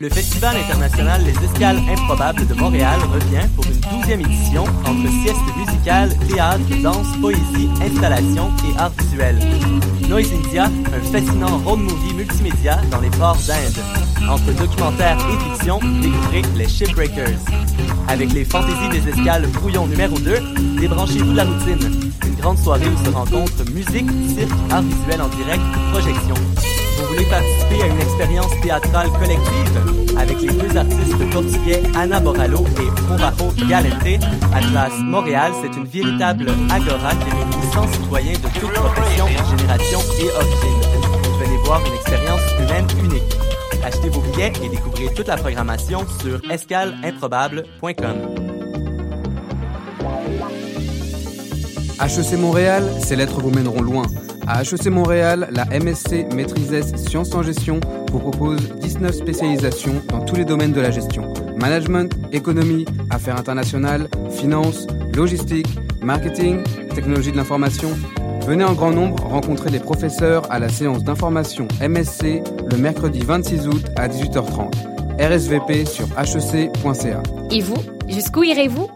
Le Festival international Les Escales Improbables de Montréal revient pour une douzième édition entre sieste musicale, théâtre, danse, poésie, installation et art visuel. Noise India, un fascinant road movie multimédia dans les ports d'Inde. Entre documentaire et fiction, découvrez les Shipbreakers. Avec les fantaisies des escales brouillon numéro 2, débranchez-vous de la routine. Une grande soirée où se rencontrent musique, cirque, art visuel en direct, projection. Vous voulez participer à une expérience théâtrale collective? Avec les deux artistes portugais Anna Borallo et Morajo Galente? Atlas Montréal, c'est une véritable agora qui réunit 100 citoyens de toutes professions, générations et origines. Venez voir une expérience humaine unique. Achetez vos billets et découvrez toute la programmation sur escaleimprobable.com. HEC Montréal, ces lettres vous mèneront loin. À HEC Montréal, la MSC Maîtrise Sciences en Gestion vous propose 19 spécialisations dans tous les domaines de la gestion. Management, économie, affaires internationales, finance, logistique, marketing, technologie de l'information. Venez en grand nombre rencontrer les professeurs à la séance d'information MSC le mercredi 26 août à 18h30. RSVP sur hec.ca. Et vous, jusqu'où irez-vous?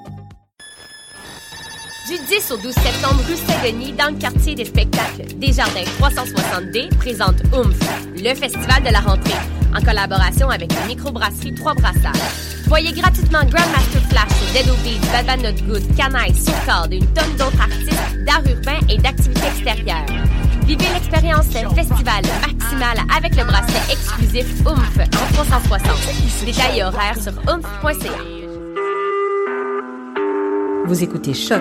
Du 10 au 12 septembre, rue Saint-Denis, dans le quartier des spectacles, Desjardins 360D présente OOMF, le festival de la rentrée, en collaboration avec la microbrasserie Trois Brassards. Voyez gratuitement Grandmaster Flash, Dead Obies, Bad Not Good, Canaille, Soulcard et une tonne d'autres artistes d'art urbain et d'activités extérieures. Vivez l'expérience festival maximale avec le bracelet exclusif OOMF en 360. Détails et horaires sur oomph.ca. Vous écoutez Choc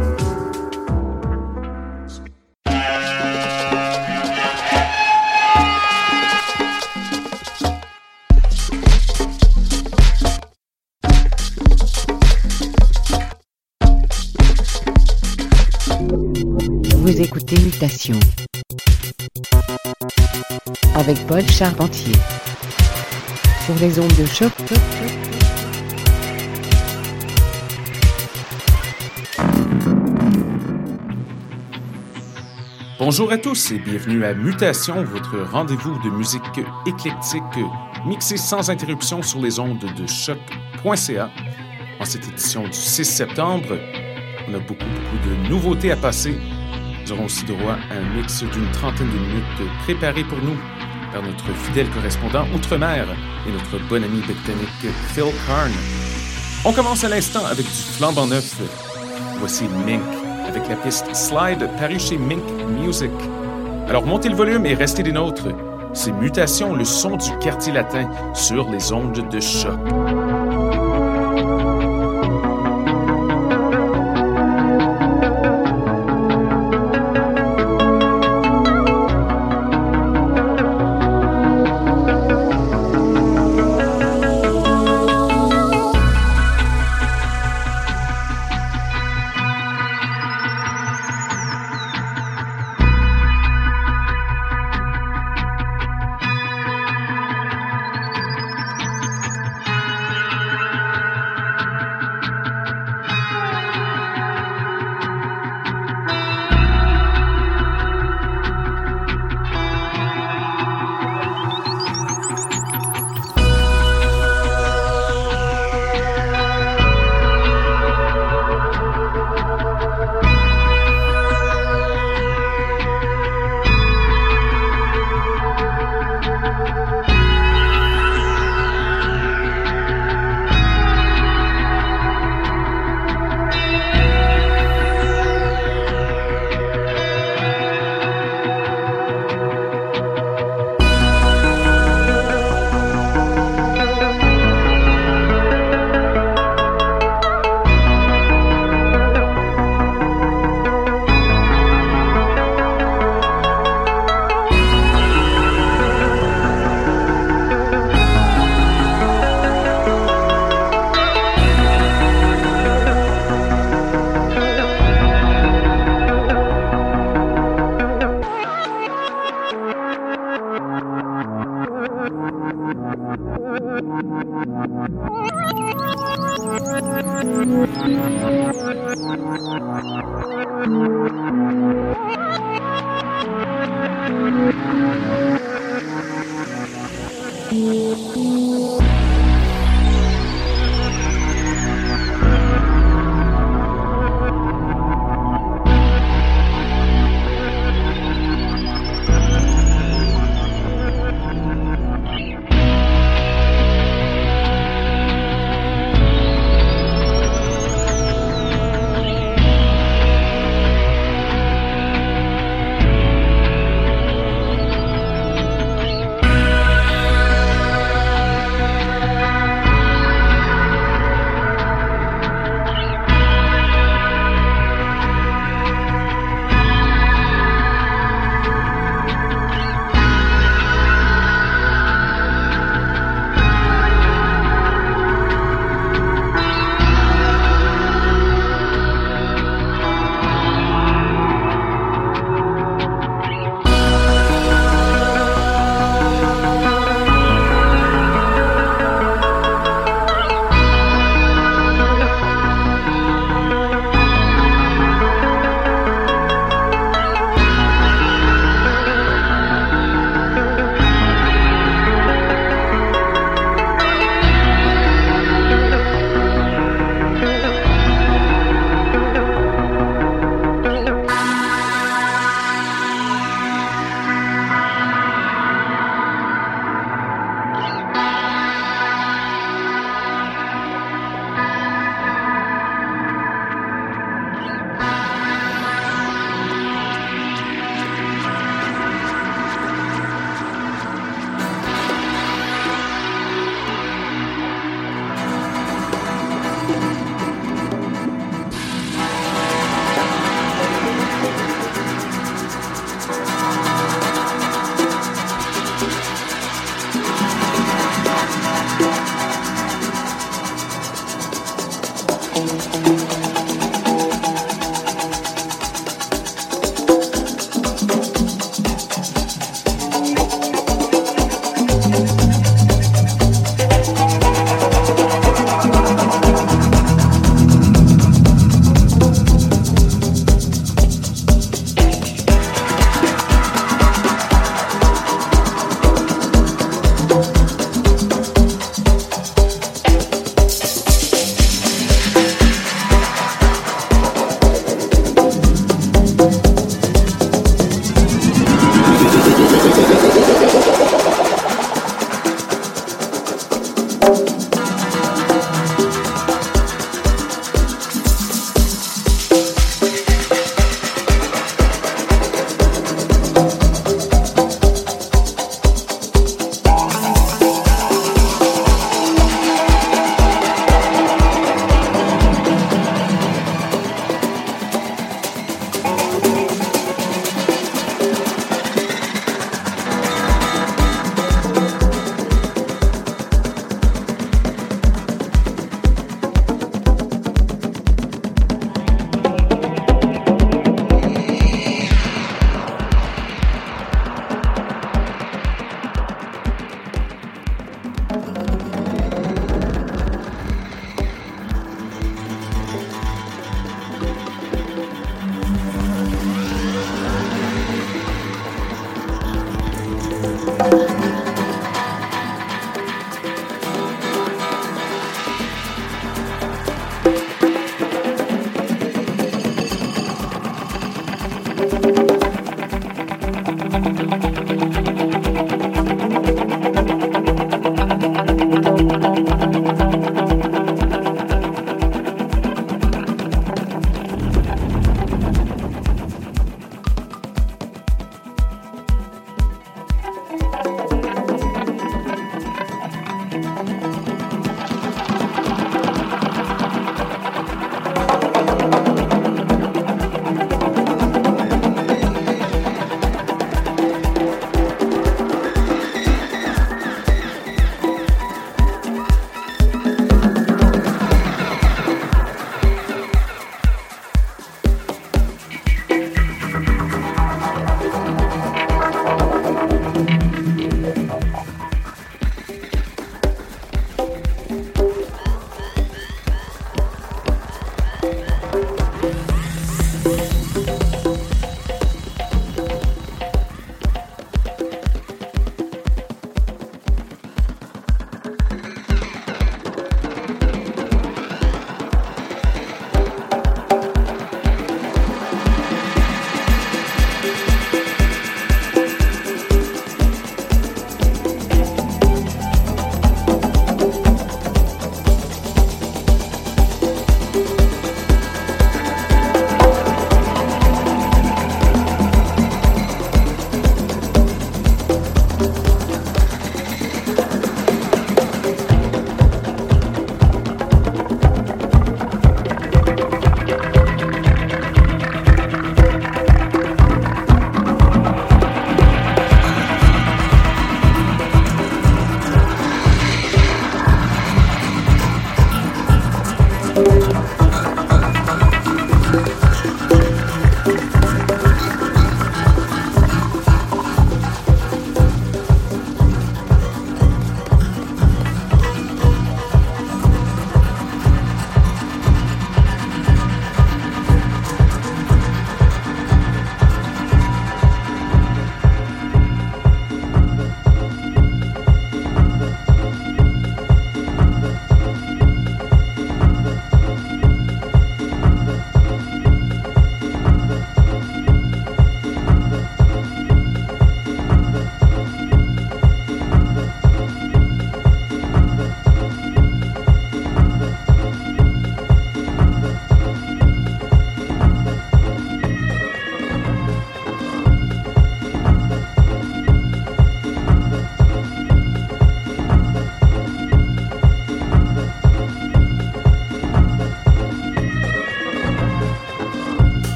avec Paul Charpentier sur les ondes de choc. Bonjour à tous et bienvenue à Mutation, votre rendez-vous de musique éclectique mixée sans interruption sur les ondes de choc.ca. En cette édition du 6 septembre, on a beaucoup, beaucoup de nouveautés à passer. Nous aurons aussi droit à un mix d'une trentaine de minutes préparé pour nous par notre fidèle correspondant Outre-mer et notre bon ami britannique Phil Karn. On commence à l'instant avec du flambant neuf. Voici Mink avec la piste Slide parue chez Mink Music. Alors montez le volume et restez des nôtres. C'est Mutation, le son du quartier latin sur les ondes de choc.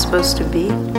Supposed to be.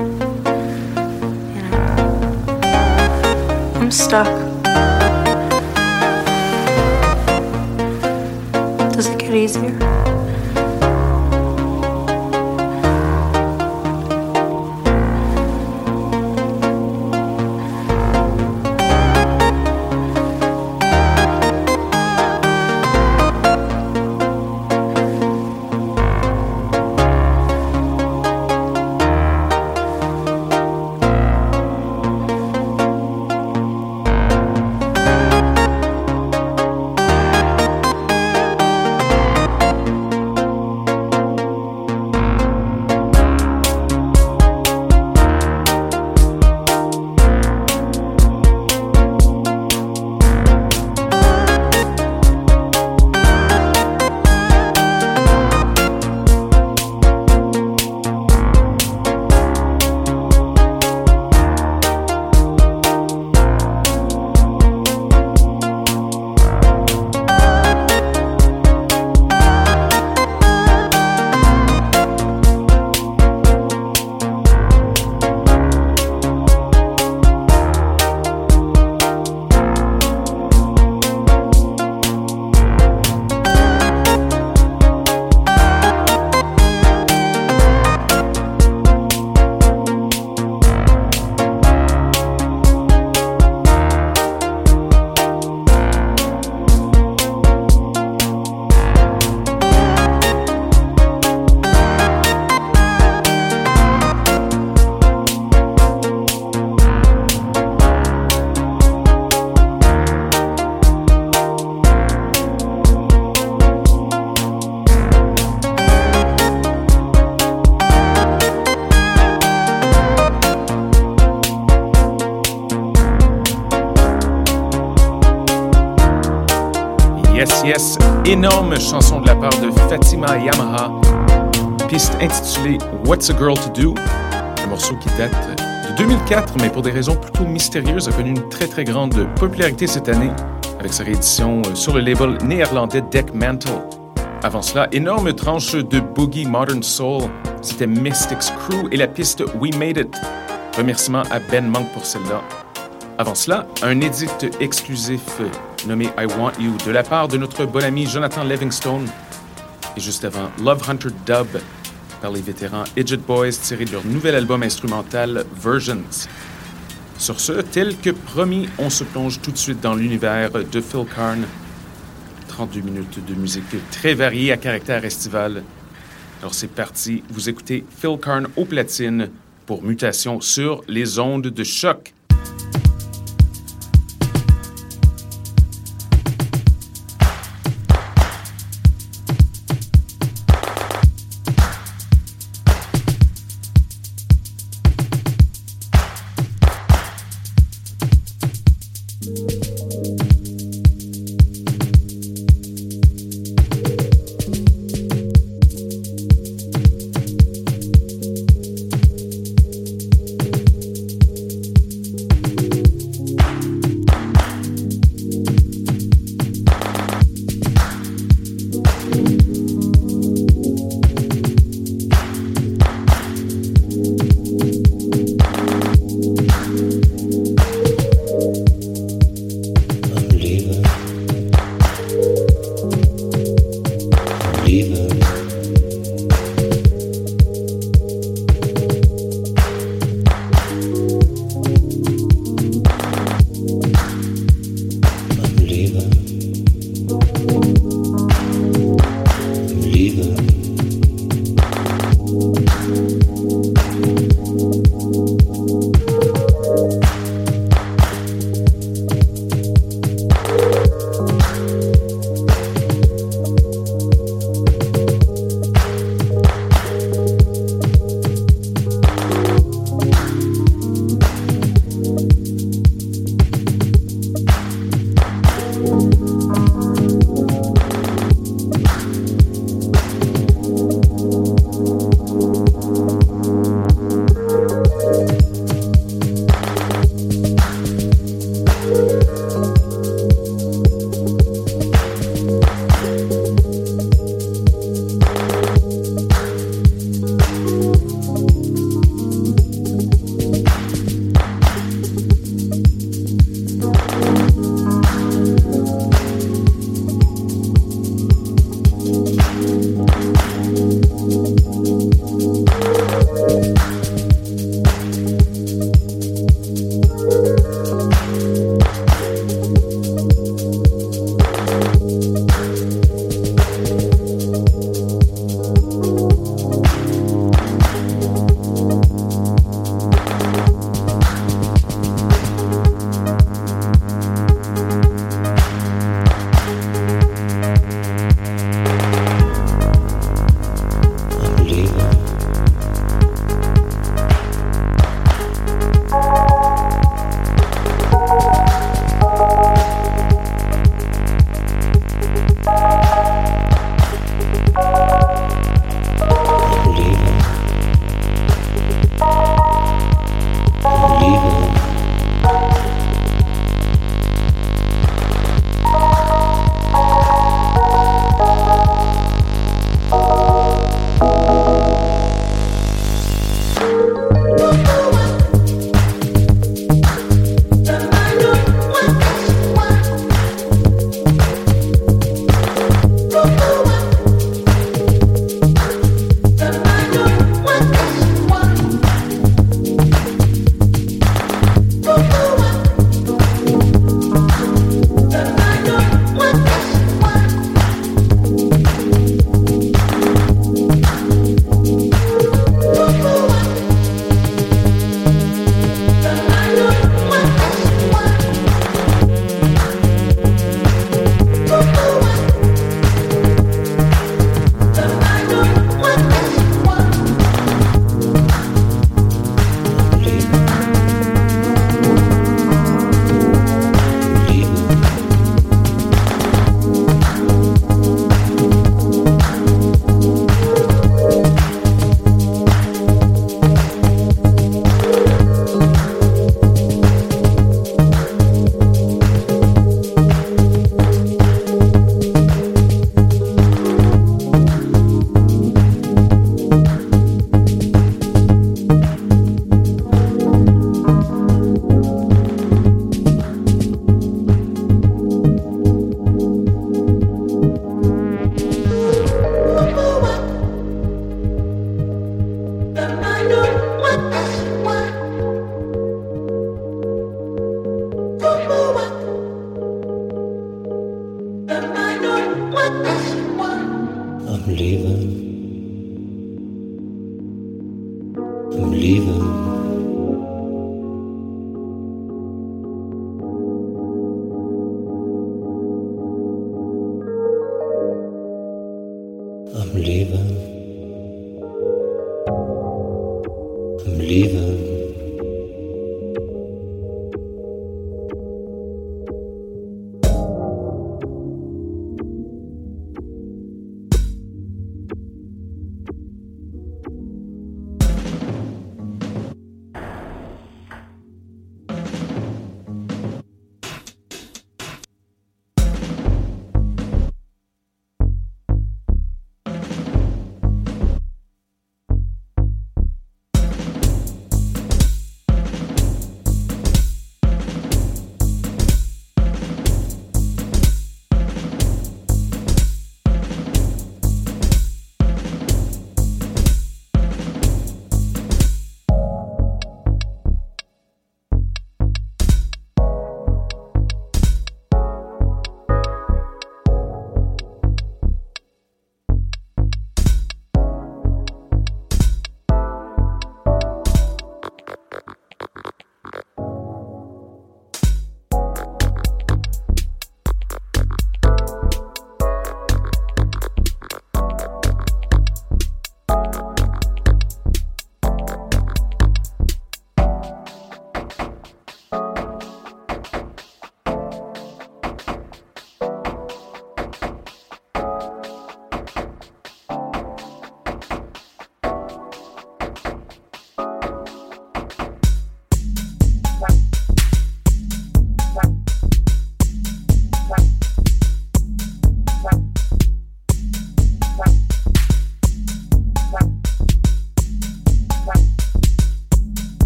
Énorme chanson de la part de Fatima Yamaha, piste intitulée What's a Girl to Do, un morceau qui date de 2004, mais pour des raisons plutôt mystérieuses, a connu une très très grande popularité cette année avec sa réédition euh, sur le label néerlandais Deck Mantle. Avant cela, énorme tranche de boogie modern soul, c'était Mystics Crew et la piste We Made It. Remerciements à Ben Monk pour celle-là. Avant cela, un édit exclusif nommé I Want You de la part de notre bon ami Jonathan Livingstone. Et juste avant, Love Hunter Dub par les vétérans Idget Boys tiré de leur nouvel album instrumental Versions. Sur ce, tel que promis, on se plonge tout de suite dans l'univers de Phil Karn. 32 minutes de musique très variée à caractère estival. Alors c'est parti, vous écoutez Phil Karn au platine pour Mutation sur les ondes de choc.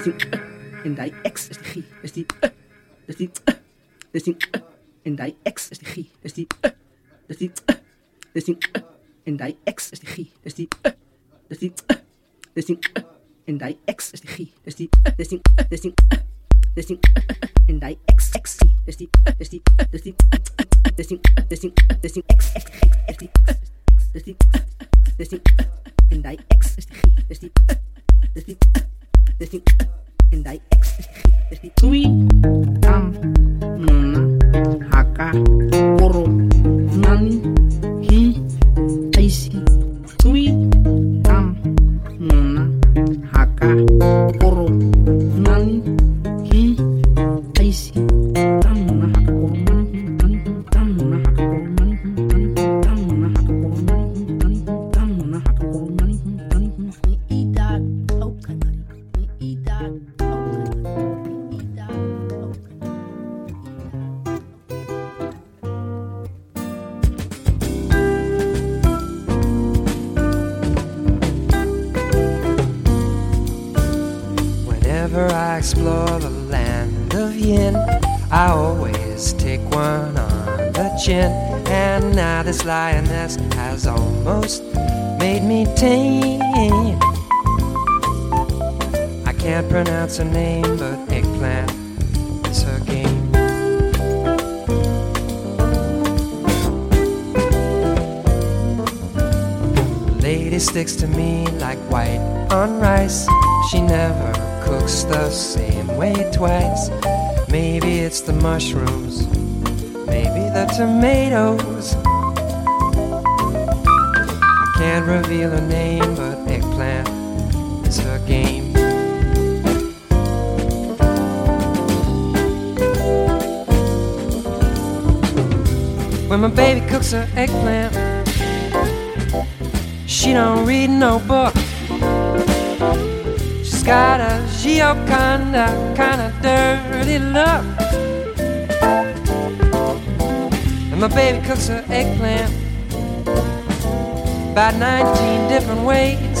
Dus die en die X is die G. Dus die dus die dus die en die X is die G. Dus die dus die dus die en die X is die G. Dus die dus die dus die en die X is die G. Dus die dus die dus die dus die en die X X Dus die dus die dus die dus die dus die dus die ex ex ex die dus die dus die tomatoes. I can't reveal her name, but eggplant is her game. When my baby cooks her eggplant, she don't read no book. She's got a Gioconda kind of dirty look. My baby cooks her eggplant about 19 different ways.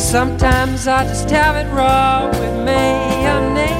Sometimes I just have it raw with mayonnaise.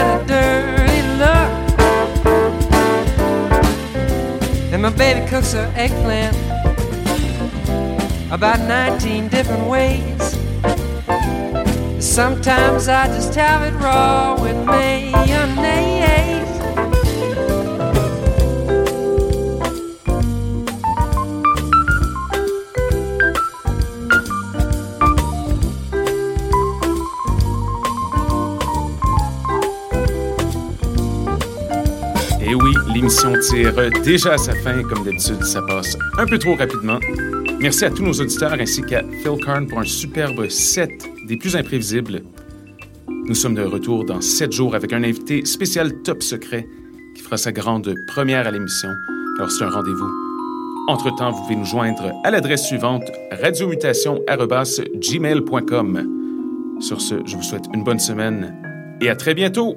Kind of dirty look. And my baby cooks her eggplant about 19 different ways. Sometimes I just have it raw with mayonnaise. Oui, l'émission tire déjà à sa fin. Comme d'habitude, ça passe un peu trop rapidement. Merci à tous nos auditeurs ainsi qu'à Phil Karn pour un superbe set des plus imprévisibles. Nous sommes de retour dans sept jours avec un invité spécial top secret qui fera sa grande première à l'émission. Alors c'est un rendez-vous. Entre-temps, vous pouvez nous joindre à l'adresse suivante radiomutation@gmail.com. Sur ce, je vous souhaite une bonne semaine et à très bientôt.